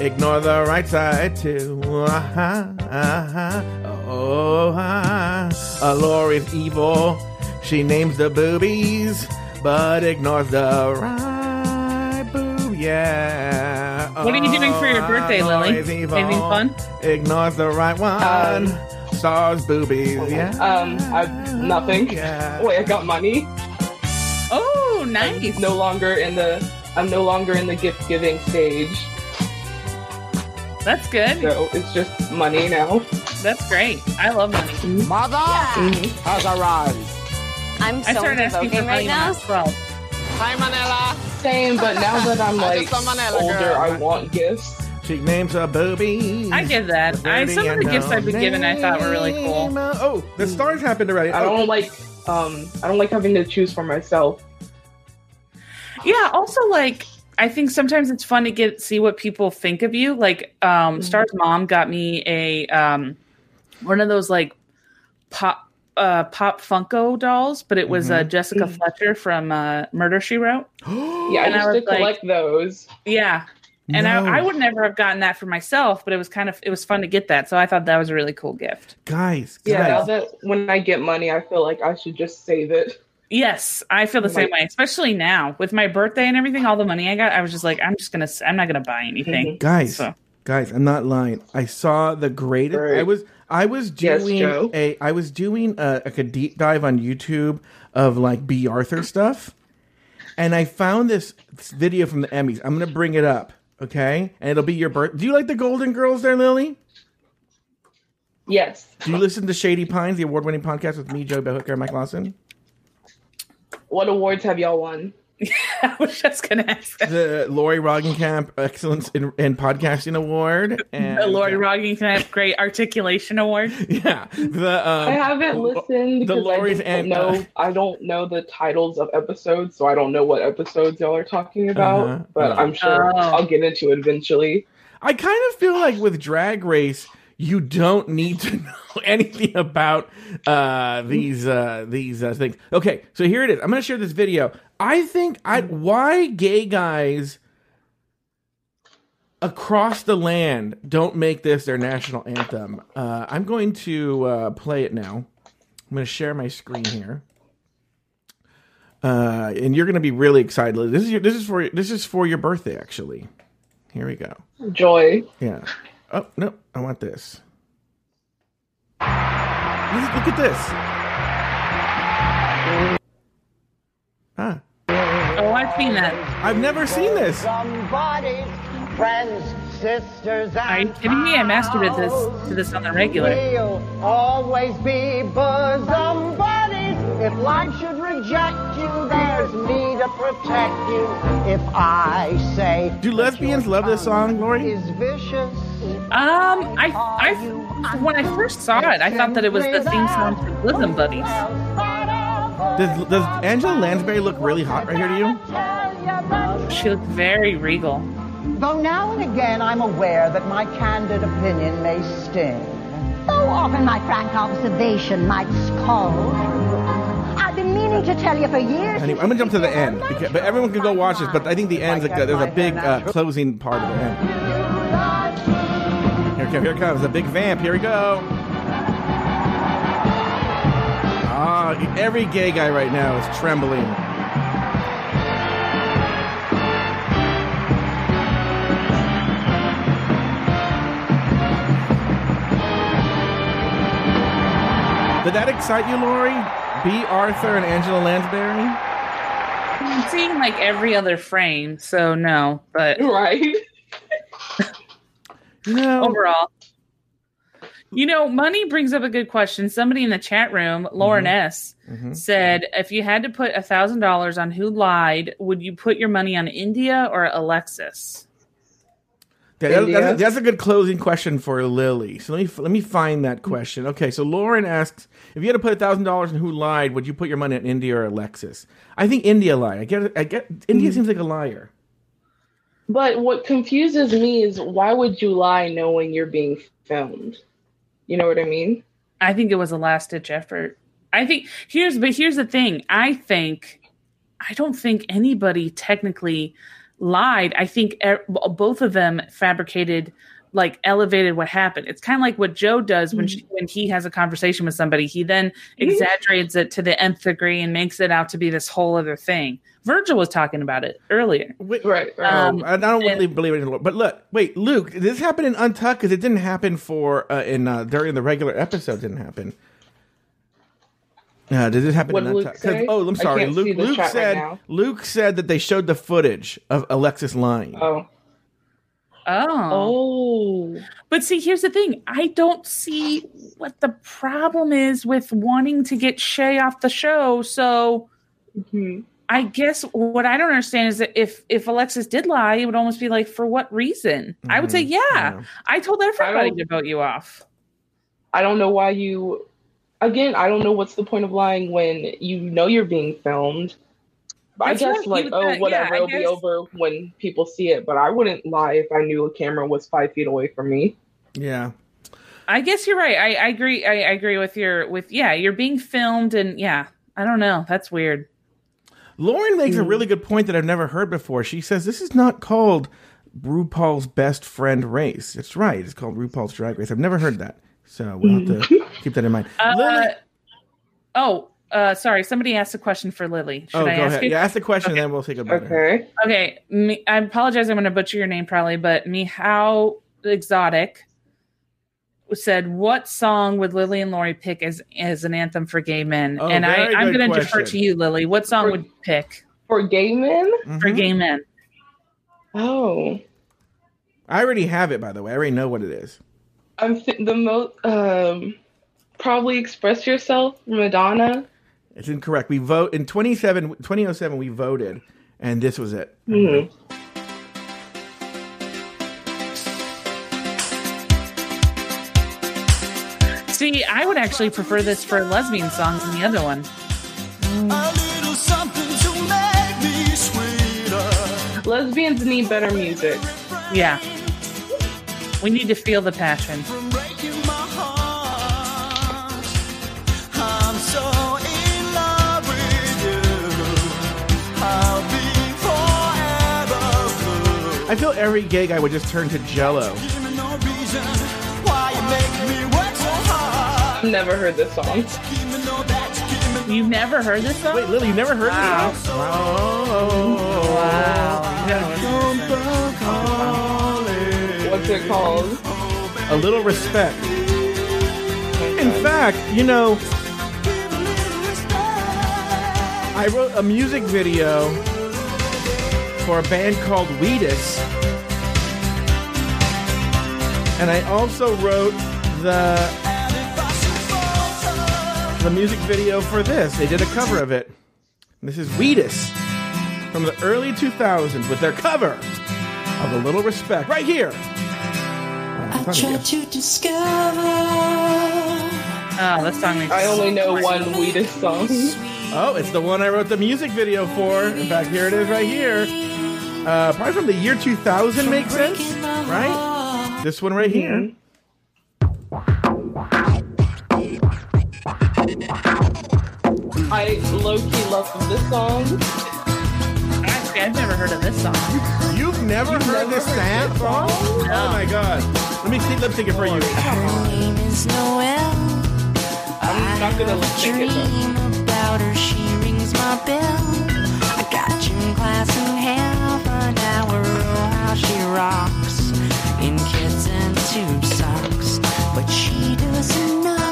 Ignore the right side too. Ah-ha, ah-ha, oh, ah. Uh, Lori's evil. She names the boobies, but ignores the right boob. Yeah. What are you doing for your Oh, birthday, Lily? Lori's evil. Anything fun? Ignores the right one. Um, Stars boobies. Yeah. um, I nothing. Yeah. Wait, I got money. Oh, nice. No longer in the. I'm no longer in the gift giving stage, That's good. so it's just money now. That's great. I love money. Mother has arrived. I'm I so started asking for voguing money right when I now. was 12. Hi, Manella. Same, but now that I'm *laughs* like just a Manila older, girl. I want gifts. She names her boobies. I get that. I, some of the gifts I've been given I thought were really cool. Oh, the stars happened already. I Oh, don't like. Um, I don't like having to choose for myself. Yeah, also like I think sometimes it's fun to get see what people think of you. Like um Star's mom got me a um one of those like pop uh pop Funko dolls, but it was uh, Jessica Fletcher from uh Murder She Wrote. *gasps* Yeah, I And I used was to like- collect those. Yeah. And No. I, I would never have gotten that for myself, but it was kind of it was fun to get that. So I thought that was a really cool gift. guys, Yeah, now that when I get money, I feel like I should just save it. Yes, I feel the same way, especially now with my birthday and everything. All the money I got, I was just like, I'm just gonna, I'm not gonna buy mm-hmm. anything. guys, So guys, I'm not lying. I saw the greatest. Right. I was, I was doing Joe? a, I was doing a, like a deep dive on YouTube of like Bea Arthur stuff, and I found this, this video from the Emmys. I'm gonna bring it up, okay? And it'll be your birth. Do you like the Golden Girls, there, Lily? Yes. Do you listen to Shady Pines, the award-winning podcast with me, Joe Hooker, and Mike Lawson? What awards have y'all won? *laughs* I was just gonna ask that. The Lori Roggenkamp Excellence in, in Podcasting Award, and The Lori Roggington Great Articulation Award. *laughs* yeah, the um, I haven't listened the because I Lori's just and- don't. I don't know the titles of episodes, so I don't know what episodes y'all are talking about. Uh-huh. But Uh-huh. I'm sure Oh. I'll get into it eventually. I kind of feel like with Drag Race, you don't need to *laughs* know anything about uh, these uh, these uh, things. Okay, so here it is. I'm going to share this video. I think I why gay guys across the land don't make this their national anthem. Uh, I'm going to uh, play it now. I'm going to share my screen here. Uh, and you're going to be really excited. This is your, this is for this is for your birthday actually. Here we go. Joy. Yeah. Oh no, I want this. Look look at this. Ah, Oh, I've seen that. I've never seen this. Somebody's friends, sisters, Are you and kidding me? I masturbated this to this on the regular. We'll always be bosom buddies. If life should reject you, there's me to protect you. If I say Do lesbians love this song, Lori? is vicious, Um, I, I, when I first saw it, I thought that it was the theme song to Bosom Buddies. Does, does Angela Lansbury look really hot right here to you? She looked very regal. Though now and again I'm aware that my candid opinion may sting. So often my frank observation might scald. I've been meaning to tell you for years. Anyway, I'm gonna jump to the end, because, but everyone can go watch this. But I think the end's like a, there's a big uh, closing part of the end. Here, here, here comes the big vamp. Here we go. Ah, every gay guy right now is trembling. Did that excite you, Lori? Bea Arthur and Angela Lansbury? I'm seeing like every other frame, so no. But Right. *laughs* You know, overall, you know, money brings up a good question. Somebody in the chat room, Lauren S, Mhm. said, if you had to put a thousand dollars on who lied, would you put your money on India or Alexis? Yeah, that- that's, that's a good closing question for Lily. So let me let me find that question. Okay, so Lauren asks if you had to put thousand dollars on who lied, would you put your money on India or Alexis? I think India lied. I get. I get. India Hmm. seems like a liar. But what confuses me is why would you lie knowing you're being filmed? You know what I mean? I think it was a last ditch effort. I think here's but here's the thing. I think I don't think anybody technically lied. I think er, both of them fabricated like elevated what happened. It's kind of like what Joe does when she, when he has a conversation with somebody. He then exaggerates it to the nth degree and makes it out to be this whole other thing. Virgil was talking about it earlier. Wait, Right. right. Um, I don't and- really believe it in the Lord. But look, wait, Luke, did this happened in Untucked? Because it didn't happen for uh, in uh, during the regular episode. Didn't happen. Uh, did this happen What in did Luke say? Oh, I'm I sorry. can't Luke, see the Luke chat right said now. Luke said that they showed the footage of Alexis lying. oh. Oh. Oh. But see, here's the thing. I don't see what the problem is with wanting to get Shay off the show. So hmm I guess what I don't understand is that if if Alexis did lie, it would almost be like, for what reason? I would say, yeah, yeah. I told everybody don't- to vote you off. I don't know why you. Again, I don't know what's the point of lying when you know you're being filmed. I That's guess like oh yeah, whatever I it'll be over when people see it, but I wouldn't lie if I knew a camera was five feet away from me. Yeah. I guess you're right. I, I agree. I, I agree with your with yeah. You're being filmed, and yeah, I don't know. That's weird. Lauren makes a Hmm. really good point that I've never heard before. She says this is not called RuPaul's Best Friend Race. It's right. It's called RuPaul's Drag Race. I've never heard that. So we'll have to keep that in mind. *laughs* Uh, Lily, oh, uh, sorry. Somebody asked a question for Lily. Should oh, I go ask ahead. you? Yeah, ask the question, and then we'll think about it. Okay. Okay, I apologize. I'm going to butcher your name probably, but Mihao Exotic said, "What song would Lily and Lauri pick as as an anthem for gay men?" Oh, and I, very I'm going to defer to you, Lily. What song For- would you pick For gay men? for Mhm. gay men? Oh. I already have it, by the way. I already know what it is. I'm th- the most um probably express yourself, Madonna. It's incorrect. We vote in 27, 2007, we voted, and this was it. Mhm. See, I would actually prefer this for lesbian songs than the other one. Lesbians need better music. Yeah, we need to feel the passion. I feel every gay guy would just turn to Jello. Never heard this song. You've never heard this song? Wait, Lily, you never heard Wow. this? Wow. Oh. What's it called? A little respect. In fact, you know, I wrote a music video for a band called Wheatus. And I also wrote the the music video for this. They did a cover of it. This is Wheatus from the early 2000s with their cover of A Little Respect right here. In front of you. to discover ah, Oh, this song makes I only know one Wheatus song. Oh, it's the one I wrote the music video for. In fact, here it is right here. Uh, probably from the year 2000 makes sense, right? This one right here. I low key love this song. Actually, I've never heard of this song. You've never heard never this heard sad song? song? Oh my god. Let me see lip sync it for you. Her name is Noel. I'm not gonna lip sync it though. Dream about her, she rings my bell. I got gym class in half an hour. Oh, she rocks in kids and tube socks. But she doesn't know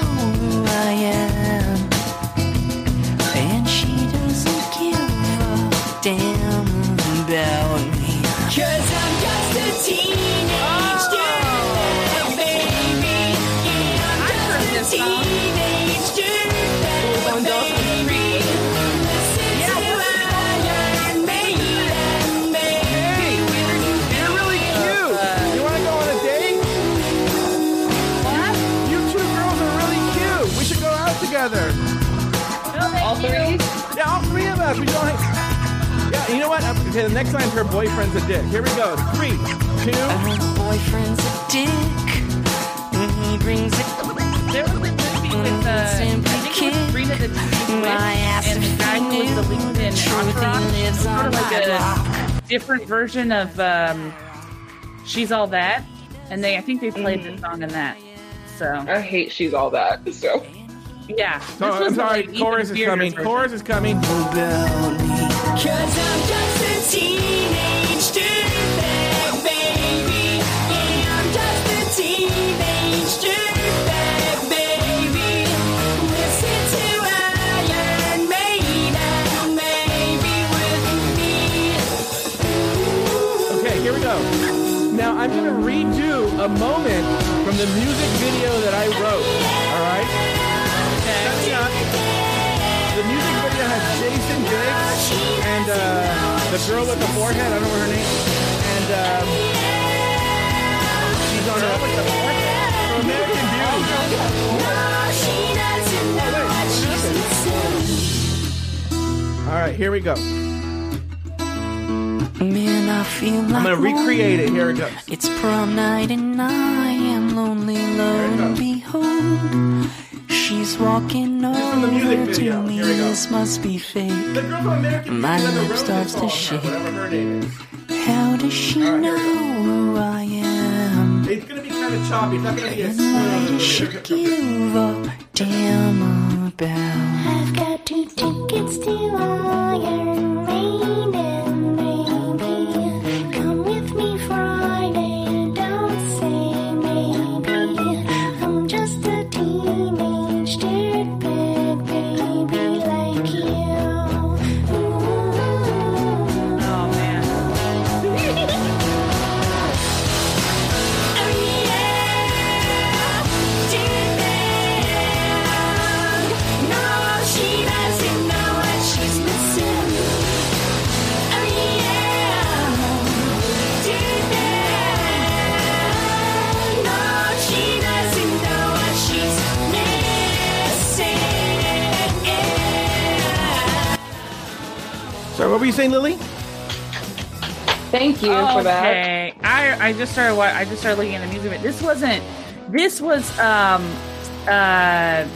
what? Okay, the next line's her boyfriend's a dick. Here we go. Three, two. Her boyfriend's a dick. He brings it. There was a movie with uh, I think it was Rita the Teenage Witch, and the guy who was the lead in Truth Entourage. lives It's sort of like a block. different version of um, "She's All That," and they I think they played the song in that. So I hate she's all that. So yeah, This I'm was, sorry. like, even Chorus is coming. version. Chorus is coming. Cause I'm just a teenage baby. Yeah, I'm just a teenage baby. Listen to. Now redo a moment from the music video that I wrote. All right. Jason and uh, the girl with the forehead. I don't know her name. And um, she's on a, from American Beauty. All right, here we go. Man, I feel like I'm gonna recreate it. Here it goes. It's prom night and I am lonely, lo and behold. She's walking is the over to video. me. Here we go. This must be fake. The girl from American My Beauty lip starts to shake. Whatever her name is. How does she All right, here we know who I am? It's gonna be kind of choppy. It's not gonna be a Why does she smooth. give a damn about? I've got two tickets to Iron Maiden, baby. I just started I just started looking at the music. video. This wasn't. This was um uh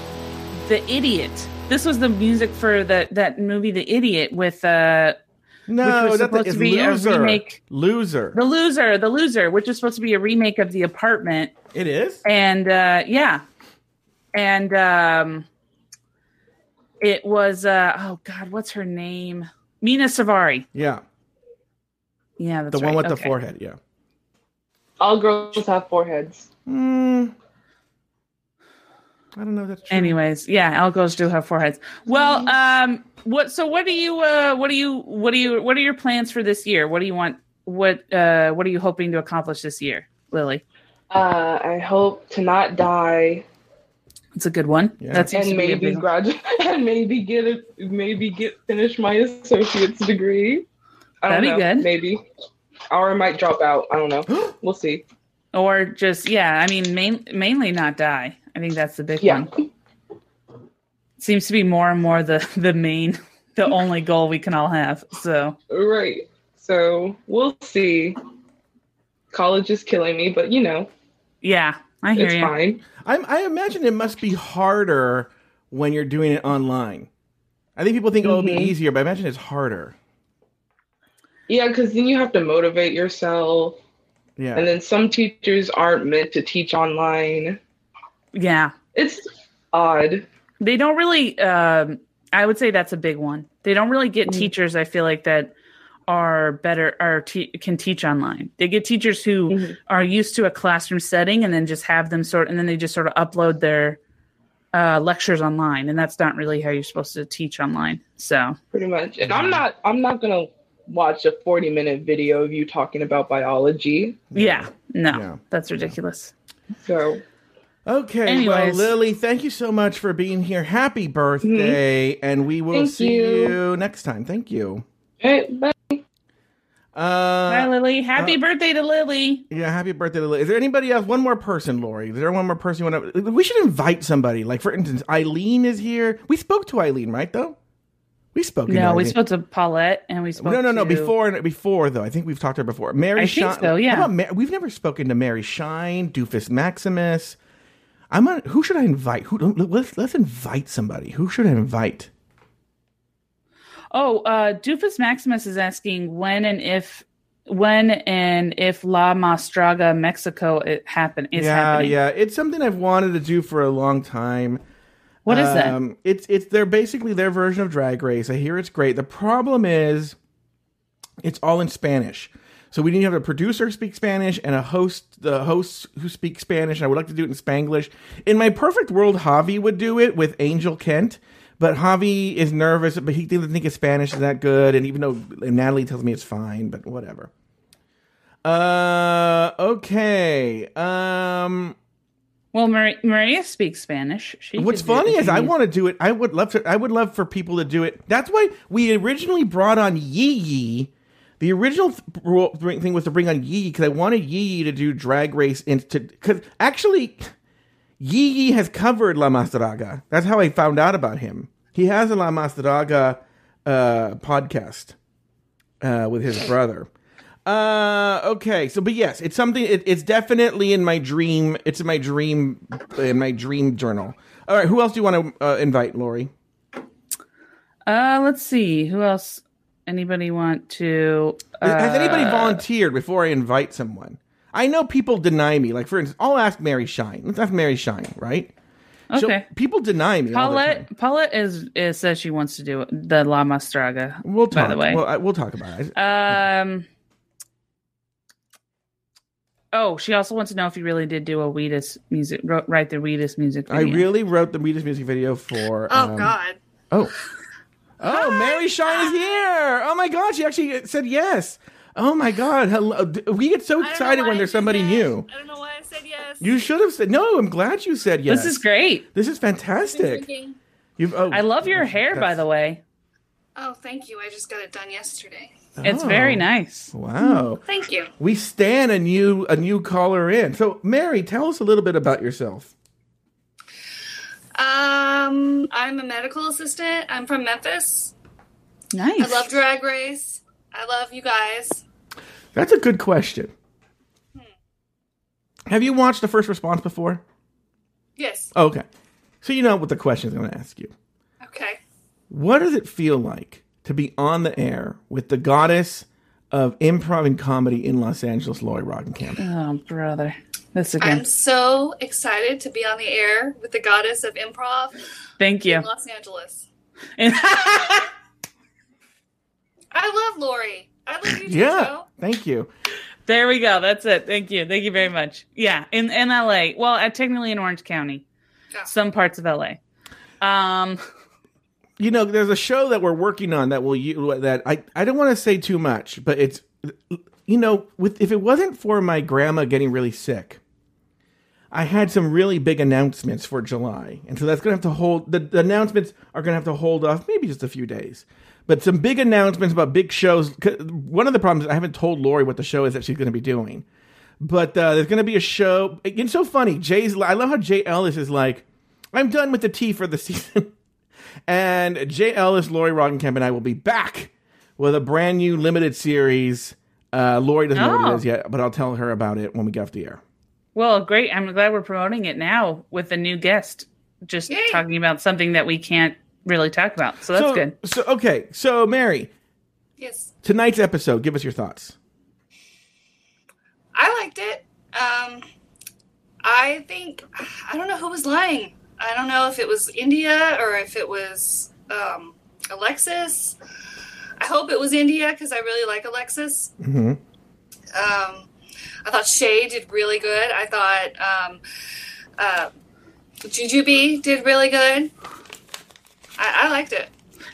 the idiot. This was the music for the that movie, The Idiot, with uh No, Which supposed it's to be a loser. remake. Loser. the loser, the loser, which is supposed to be a remake of The Apartment. It is. and uh yeah and um it was uh oh god what's her name Mena Suvari Yeah, yeah that's the one right. with the forehead. Yeah. All girls have foreheads. Mm, I don't know. if That's true. anyways yeah all girls do have foreheads well um what so what do you uh what do you what do you what are your plans for this year what do you want what uh what are you hoping to accomplish this year lily Uh, I hope to not die it's a good one Yeah. that seems and to be a maybe graduate *laughs* and maybe get a maybe get finish my associate's degree. I don't That'd be know. good. Maybe. Or I might drop out. I don't know. *gasps* we'll see. or just yeah i mean main, mainly not die i think that's the big Yeah. one seems to be more and more the the main the *laughs* only goal we can all have so Right. So we'll see. College is killing me, but you know, yeah i hear it's you fine. I'm, I imagine it must be harder when you're doing it online. I think people think oh, it'll be Mhm. easier, but I imagine it's harder. Yeah, because then you have to motivate yourself. Yeah. And then some teachers aren't meant to teach online. yeah It's odd. they don't really um i would say that's a big one they don't really get Mm. teachers i feel like that are better or te- can teach online they get teachers who Mhm. are used to a classroom setting and then just have them sort and then they just sort of upload their uh, lectures online and that's not really how you're supposed to teach online so pretty much. And I'm not I'm not gonna watch a 40 minute video of you talking about biology. yeah no Yeah. that's ridiculous So Okay, well, Lily, thank you so much for being here. Happy birthday, and we will Thank see you. you next time. Thank you. hey, bye. Hi, Uh, Lily. Happy uh, birthday to Lily. yeah, happy birthday to Lily. Is there anybody else? One more person, Lauri. Is there one more person you want to? We should invite somebody. Like, for instance, Eileen is here. We spoke to Eileen, right? Though We spoke. No, we spoke to Paulette and we spoke No, no, no. to- Before, before though, I think we've talked to her before. Mary I think Shine. so, yeah. How about Ma- we've never spoken to Mary Shine, Doofus Maximus. I'm on. Who should I invite? Who? Let's let's invite somebody. Who should I invite? Oh, uh, Doofus Maximus is asking when and if when and if La Más Draga Mexico it happen is yeah, happening. yeah. It's something I've wanted to do for a long time. What is that? Um, It's it's they're basically their version of Drag Race. I hear it's great. The problem is, it's all in Spanish. So we need to have a producer speak Spanish and a host, the hosts who speak Spanish. And I would like to do it in Spanglish. In my perfect world, Javi would do it with Angel Kent, but Javi is nervous, but he doesn't think his Spanish is that good. And even though Natalie tells me it's fine, but whatever. Uh, okay. Um, Well, Maria, Maria speaks Spanish. She What's could do it funny is I want to do it. I would love to. I would love for people to do it. That's why we originally brought on Yee Yee. The original th- thing was to bring on Yee Yee because I wanted Yee Yee to do Drag Race into because actually Yee Yee has covered La Más Draga. That's how I found out about him. He has a La Más Draga uh, podcast uh, with his brother. Uh, okay. So, but yes, it's something. It, it's definitely in my dream. It's in my dream. In my dream journal. All right. Who else do you want to uh, invite, Lauri? Uh, let's see. Who else? Anybody want to? Uh, Has anybody volunteered before I invite someone? I know people deny me. Like for instance, I'll ask Mary Shine. Let's ask Mary Shine, right? She'll- Okay. people deny me. all the time. Paulette, Paulette is, is says she wants to do the La Más Draga. We'll talk. By the way, Well, I, we'll talk about it. um. Oh, she also wants to know if you really did do a Wheatus music, wrote, write the Wheatus music. I really wrote the Wheatus music video for. Oh um, God. Oh. Oh, Mary Shine is here. Oh my God, she actually said yes. Oh my God. Hello. We get so I don't know excited when I there's somebody that. new. I don't know why I said yes. You should have said no. I'm glad you said yes. This is great. This is fantastic. You've, oh, I love your hair, by the way. oh, thank you. I just got it done yesterday. It's Oh. very nice. Wow. Thank you. We stand a new a new caller in. So Mary, tell us a little bit about yourself. Um, I'm a medical assistant. I'm from Memphis. Nice. I love Drag Race. I love you guys. That's a good question. Have you watched the first response before? Yes. Oh, okay. So you know what the question is going to ask you. Okay. What does it feel like to be on the air with the goddess of improv and comedy in Los Angeles, Lauri Roggenkamp? Oh, brother. This again. I'm again. so excited to be on the air with the goddess of improv Thank you. in Los Angeles. *laughs* I love Lauri. I love you too, Yeah. Joe. Thank you. there we go. That's it. Thank you. Thank you very much. Yeah, in in LA. Well, uh, technically in Orange County. Yeah. Some parts of LA. Um, *laughs* You know, there's a show that we're working on that will you that I I don't want to say too much, but it's you know, with if it wasn't for my grandma getting really sick, I had some really big announcements for July, and so that's gonna have to hold. The, the announcements are gonna have to hold off maybe just a few days, but some big announcements about big shows. One of the problems I haven't told Lori what the show is that she's gonna be doing, but uh, there's gonna be a show. It's so funny. Jay's. I love how Jay Ellis is like, I'm done with the tea for the *laughs* season. And Jay Ellis, Lauri Roggenkamp, and I will be back with a brand new limited series. Uh, Lauri doesn't know what Oh. it is yet, but I'll tell her about it when we get off the air. well, great. I'm glad we're promoting it now with a new guest. Just Yay. talking about something that we can't really talk about. So that's so, good. So okay, so Mary, Yes. tonight's episode. Give us your thoughts. I liked it. Um, I think I don't know who was lying. I don't know if it was India or if it was um, Alexis. I hope it was India because I really like Alexis. hmm Um, I thought Shay did really good. I thought um, uh, Jujubee did really good. I, I liked it.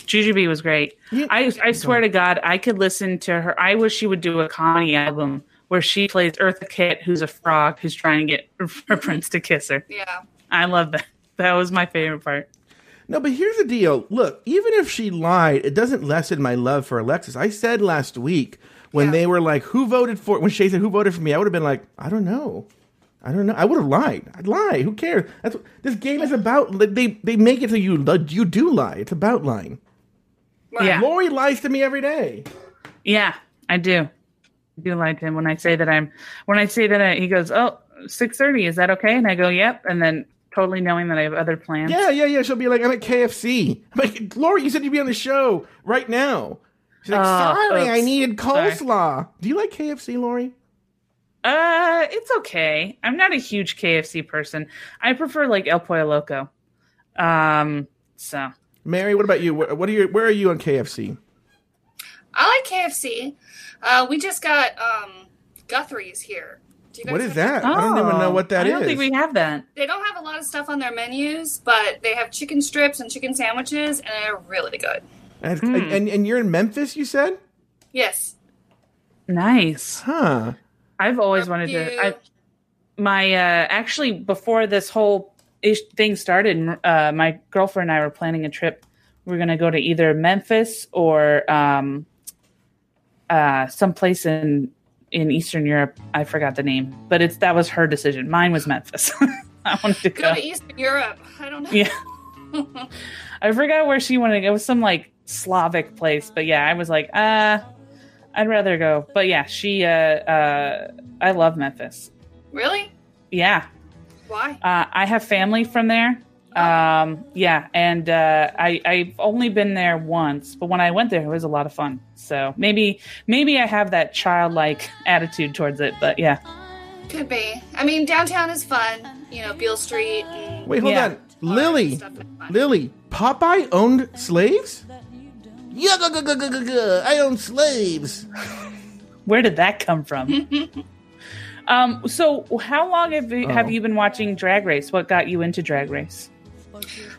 Jujubee was great. Yeah. I I swear to God, I could listen to her. I wish she would do a comedy album where she plays Eartha Kitt, who's a frog who's trying to get *laughs* her prince to kiss her. Yeah. I love that. That was my favorite part. No, but here's the deal. Look, even if she lied, it doesn't lessen my love for Alexis. I said last week when Yeah. they were like, "Who voted for?" When Shay said, "Who voted for me?" I would have been like, "I don't know." I don't know. I would have lied. I'd lie. Who cares? That's what, this game is about. They they make it so you you do lie. It's about lying. Right. Yeah. Lori lies to me every day. Yeah, I do. I do lie to him when I say that I'm when I say that I, he goes, "Oh, 6:30, is that okay?" And I go, "Yep." And then totally knowing that I have other plans. Yeah, yeah, yeah. She'll be like, I'm at KFC. I'm like, Lauri, you said you'd be on the show right now. She's like, Oh, sorry, I oops. needed Sorry. coleslaw. Do you like KFC, Lauri? Uh, it's okay. I'm not a huge KFC person. I prefer like El Pollo Loco. Um, so Mary, what about you? What what are you? Where are you on KFC? I like KFC. Uh, we just got um, Guthrie's here. Do you guys What is have- that? I don't even know what that Oh, I don't is. think we have that. They don't have a lot of stuff on their menus, but they have chicken strips and chicken sandwiches, and they're really good. And, Hmm. and and you're in Memphis, you said? Yes. Nice. Huh. I've always wanted to. I, my uh, actually before this whole ish thing started, uh, my girlfriend and I were planning a trip. We are going to go to either Memphis or um, uh, someplace in in Eastern Europe. I forgot the name, but it's that was her decision. Mine was Memphis. *laughs* I wanted to Go go. to Eastern Europe. I don't know. Yeah. *laughs* I forgot where she wanted to go. It was some like Slavic place, but yeah, I was like, uh, I'd rather go. But yeah, she, uh, uh, I love Memphis. Really? Yeah, Why? uh, I have family from there. Um, yeah, and uh, I I've only been there once, but when I went there, it was a lot of fun. So maybe maybe I have that childlike attitude towards it. But yeah, Could be. I mean, downtown is fun. You know, Beale Street. And Wait, hold Yeah. on. Lily, stuff is fun. Lily, Popeye owned slaves? Yeah, go, go, go, go, go, go. I own slaves. *laughs* where did that come from? *laughs* um, so how long have you, have Oh. you been watching Drag Race? What got you into Drag Race?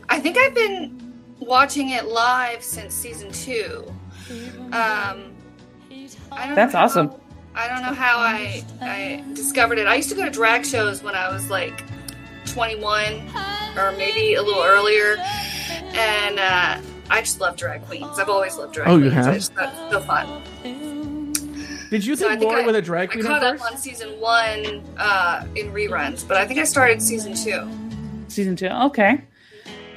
I think I've been watching it live since season two. Um, That's know awesome. I don't know how I I discovered it. I used to go to drag shows when I was like 21 or maybe a little earlier, and uh, I just love drag queens. I've always loved drag Oh, you queens. I have? just thought it's so fun. Did you So think I, was a drag I caught up on season one uh, in reruns, but I think I started season two. Season two. Okay.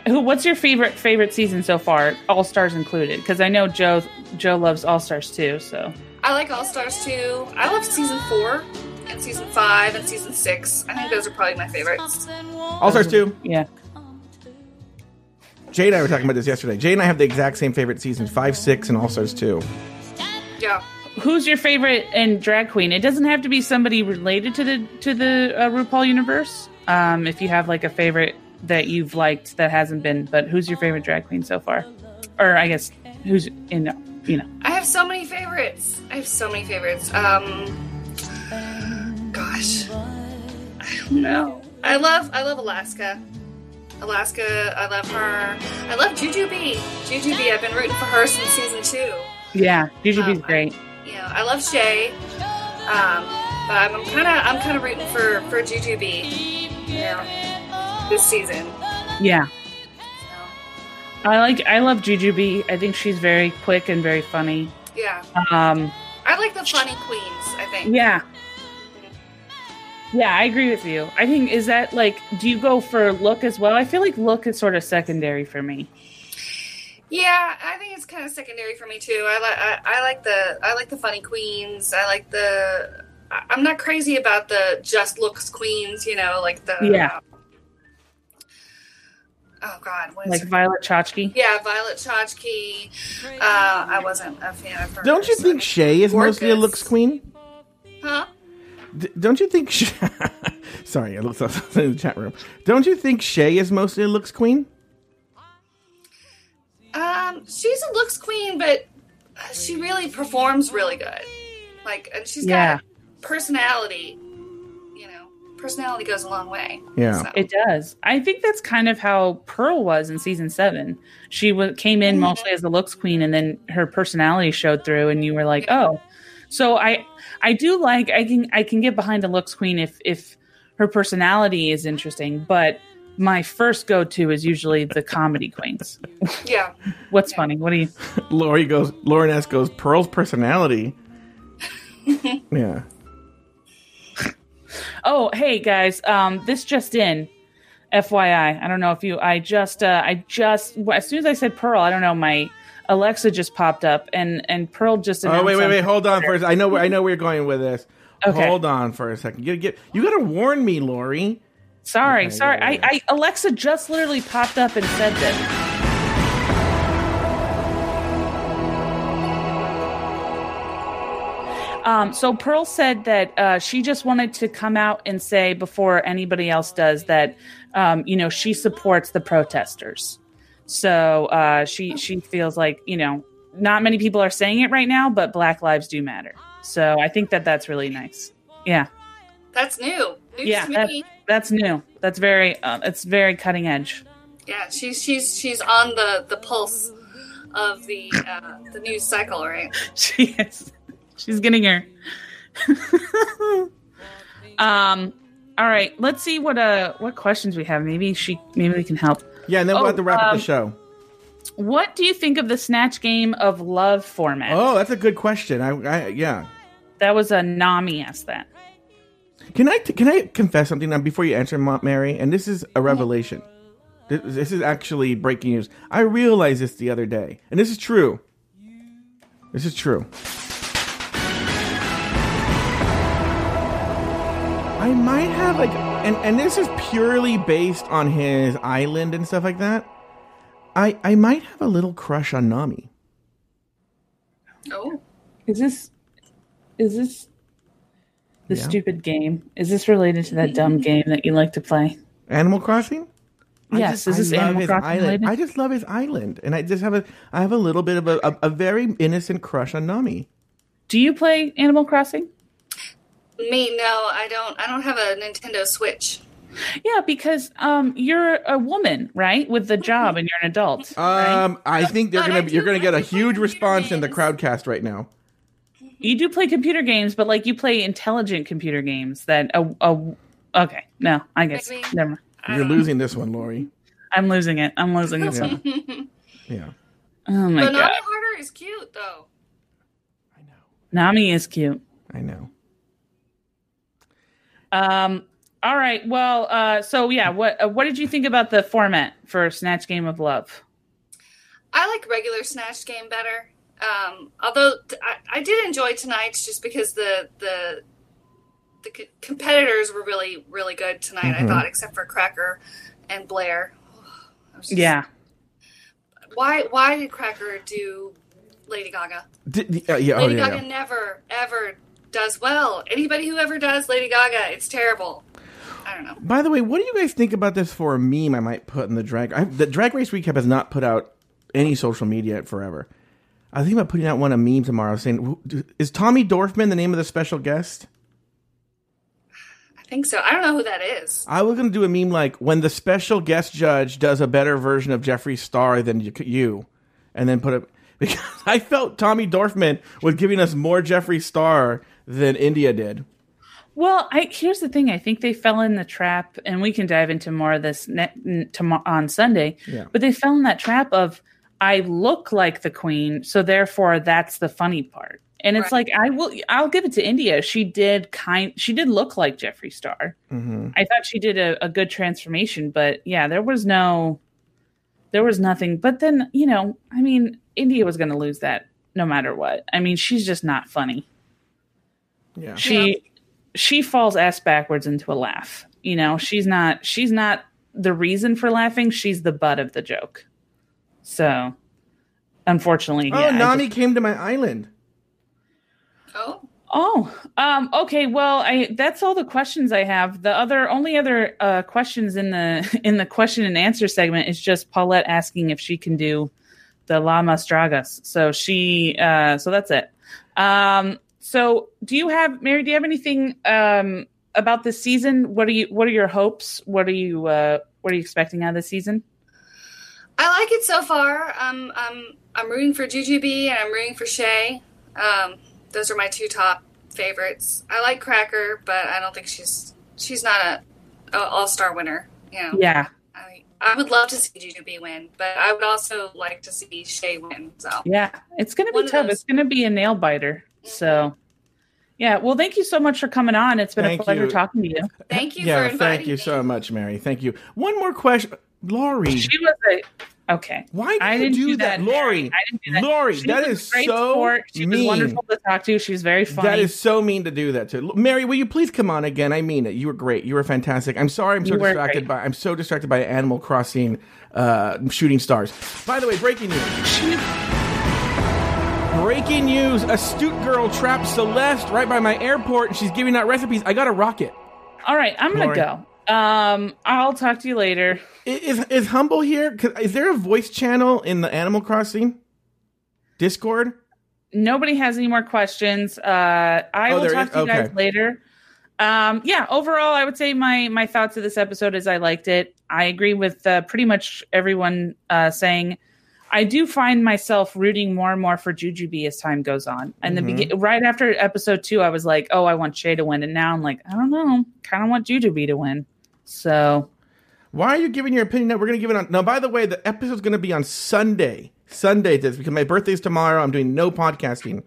Who? What's your favorite favorite season so far? All Stars included, because I know Joe Joe loves All Stars too. So I like All Stars too. I love season four and season five and season six. I think those are probably my favorites. All Stars 2. yeah. Jay and I were talking about this yesterday. Jay and I have the exact same favorite seasons 5, 6, and All Stars 2. Yeah. Who's your favorite and drag queen? It doesn't have to be somebody related to the to the uh, RuPaul universe. Um, if you have like a favorite that you've liked that hasn't been, but who's your favorite drag queen so far? Or I guess who's in you know I have so many favorites. I have so many favorites. Um, gosh, I don't know. I love I love Alaska. Alaska, I love her. I love Jujubee. Jujubee, I've been rooting for her since season two. yeah, Jujubee's Um, great. You know, I love Shay. Um, but I'm kind of I'm kind of rooting for for Jujubee. You know, this season. Yeah, So, I like I love Jujubee. I think she's very quick and very funny. yeah, Um, I like the funny queens. I think. Yeah. Yeah, I agree with you. I think is that like do you go for look as well? I feel like look is sort of secondary for me. Yeah, I think it's kind of secondary for me too. I like I, I like the I like the funny queens. I like the I'm not crazy about the just looks queens. You know, like the Yeah. Oh God, what is Like her- Violet Chachki. yeah, Violet Chachki. Uh, I wasn't a fan of her. Don't you think Shay is mostly a looks queen? Huh? D- don't you think? Sh- *laughs* Sorry, I looked something in the chat room. Don't you think Shay is mostly a looks queen? Um, she's a looks queen, but she really performs really good. Like, and she's Yeah. got personality. You know, personality goes a long way. Yeah. So. It does. I think that's kind of how Pearl was in season seven. She w- came in mm-hmm. mostly as the looks queen, and then her personality showed through, and you were like, oh. So I, I do like I can I can get behind a looks queen if if her personality is interesting, but my first go to is usually the comedy queens. *laughs* yeah. What's funny? What do you? *laughs* Lauri goes. Lauren S goes. Pearl's personality. *laughs* yeah. Oh, hey guys, um, this just in. FYI, I don't know if you. I just, uh, I just as soon as I said Pearl, I don't know my Alexa just popped up, and and Pearl just. Oh wait, wait, wait! Hold on first. I know where I know where you're going with this. Okay. Hold on for a second. You get you got to warn me, Lauri. Sorry, Okay, sorry. yeah, I. I Alexa just literally popped up and said this. Um, so Pearl said that uh, she just wanted to come out and say before anybody else does that, um, you know, she supports the protesters. So uh, she she feels like you know not many people are saying it right now, but Black lives do matter. So I think that that's really nice. Yeah, That's new. News yeah, to that, me. that's new. That's very uh, it's very cutting edge. Yeah, she's she's she's on the the pulse of the uh, the news cycle, right? *laughs* She is. She's getting her. um. All right. Let's see what uh what questions we have. Maybe she maybe we can help. Yeah, and then we'll Oh, have to wrap up um, the show. What do you think of the snatch game of love format? Oh, that's a good question. I, I yeah. That was a Nami asked that. Can I can I confess something now before you answer, Ma- Mary? And this is a revelation. This, this is actually breaking news. I realized this the other day, and this is true. This is true. I might have like, and and this is purely based on his island and stuff like that. I I might have a little crush on Nami. Oh, Is this is this the Yeah. stupid game? Is this related to that dumb mm-hmm. game that you like to play? Animal Crossing. I Yes, just- is this love Animal his Crossing island. related? I just love his island, and I just have a I have a little bit of a, a, a very innocent crush on Nami. Do you play Animal Crossing? Me? No, I don't. I don't have a Nintendo Switch. Yeah, because um you're a woman, right? With the job and you're an adult. right? Um, I think they're But gonna I you're gonna get a like to play huge computer response in the crowdcast right now. You do play computer games, but like you play intelligent computer games that a, a okay. No, I guess Maybe. never. mind. You're losing this one, Lauri. I'm losing it. I'm losing this Yeah. one. Yeah, *laughs* Oh my but Nami god, Harder is cute though. I know. Nami is cute. I know. Um. All right. Well. Uh. So yeah. What uh, What did you think about the format for Snatch Game of Love? I like regular Snatch Game better. Um, although t- I, I did enjoy tonight's just because the the the c- competitors were really really good tonight. Mhm. I thought, except for Cracker and Blair. *sighs* Just- Yeah. Why why did Cracker do Lady Gaga? Did, uh, yeah, oh, Lady yeah, Gaga yeah. never ever does well. Anybody who ever does Lady Gaga, it's terrible. I don't know. By the way, what do you guys think about this for a meme I might put in the drag? I, the Drag Race recap has not put out any social media forever. I think about putting out one a meme tomorrow saying, "Is Tommy Dorfman the name of the special guest?" I think so. I don't know who that is. I was going to do a meme like when the special guest judge does a better version of Jeffree Star than you, you and then put it *laughs* because I felt Tommy Dorfman was giving us more Jeffree Star than India did. Well, I here's the thing. I think they fell in the trap, and we can dive into more of this ne- n- tomorrow on Sunday. Yeah. But they fell in that trap of I look like the queen, so therefore that's the funny part. And it's Right. like I will, I'll give it to India. She did kind, she did look like Jeffree Star. hmm I thought she did a, a good transformation, but yeah, there was no, there was nothing. But then you know, I mean, India was going to lose that no matter what. I mean, she's just not funny Yeah. she she falls ass backwards into a laugh. You know she's not she's not the reason for laughing she's the butt of the joke. So unfortunately Oh, yeah, Nami just- came to my island. Oh, oh um okay well i that's all the questions i have. The other only other uh questions in the *laughs* in the question and answer segment is just paulette asking if she can do the lamas dragas so she uh so that's it. Um so do you have mary do you have anything um about this season what are you what are your hopes what are you uh what are you expecting out of the season I like it so far. Um, I'm I'm rooting for Jujubee and I'm rooting for Shay. Um, those are my two top favorites. I like Cracker, but I don't think she's she's not a, a all star winner. You know, yeah I I would love to see Jujubee win, but I would also like to see Shay win. So yeah it's gonna be One tough it's gonna be a nail biter so yeah well thank you so much for coming on it's been Thank a pleasure you. talking to you thank you yeah, for inviting thank you me. so much, Mary. Thank you. One more question, Lauri. she was a Okay. Why do I you didn't do, do that, that, Lauri? Mary. I didn't do that. Lauri, She that was is a great so sport. She was wonderful to talk to. She was very funny. That is so mean to do that to Mary. Will you please come on again? I mean it. You were great. You were fantastic. I'm sorry. I'm so You distracted great. by. I'm so distracted by Animal Crossing uh, shooting stars. By the way, breaking news. Breaking news: Astute girl trapped Celeste right by my airport, and she's giving out recipes. I got a rocket. All right, I'm gonna go. Um, I'll talk to you later. Is is Humble here? Is there a voice channel in the Animal Crossing Discord? Nobody has any more questions. Uh, I Oh, will talk is? to you guys later. Um, yeah, overall, I would say my my thoughts of this episode is I liked it. I agree with uh, pretty much everyone uh, saying. I do find myself rooting more and more for Jujubee as time goes on. And the Mhm. begin right after episode two, I was like, "Oh, I want Shay to win," and now I'm like, "I don't know, kind of want Jujubee to win." So Why are you giving your opinion? That we're going to give it on. Now, by the way, the episode's going to be on Sunday. Sunday, this because my birthday's tomorrow. I'm doing no podcasting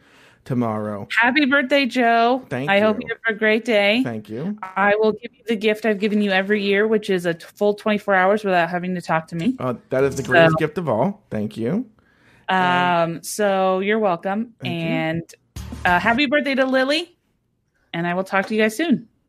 tomorrow. happy birthday, Joe! Thank I hope you. you have a great day. Thank you. I will give you the gift I've given you every year, which is a full 24 hours without having to talk to me. Uh, that is the greatest So- gift of all. Thank you. Um, so you're welcome. Thank you. and uh, happy birthday to Lily. And I will talk to you guys soon.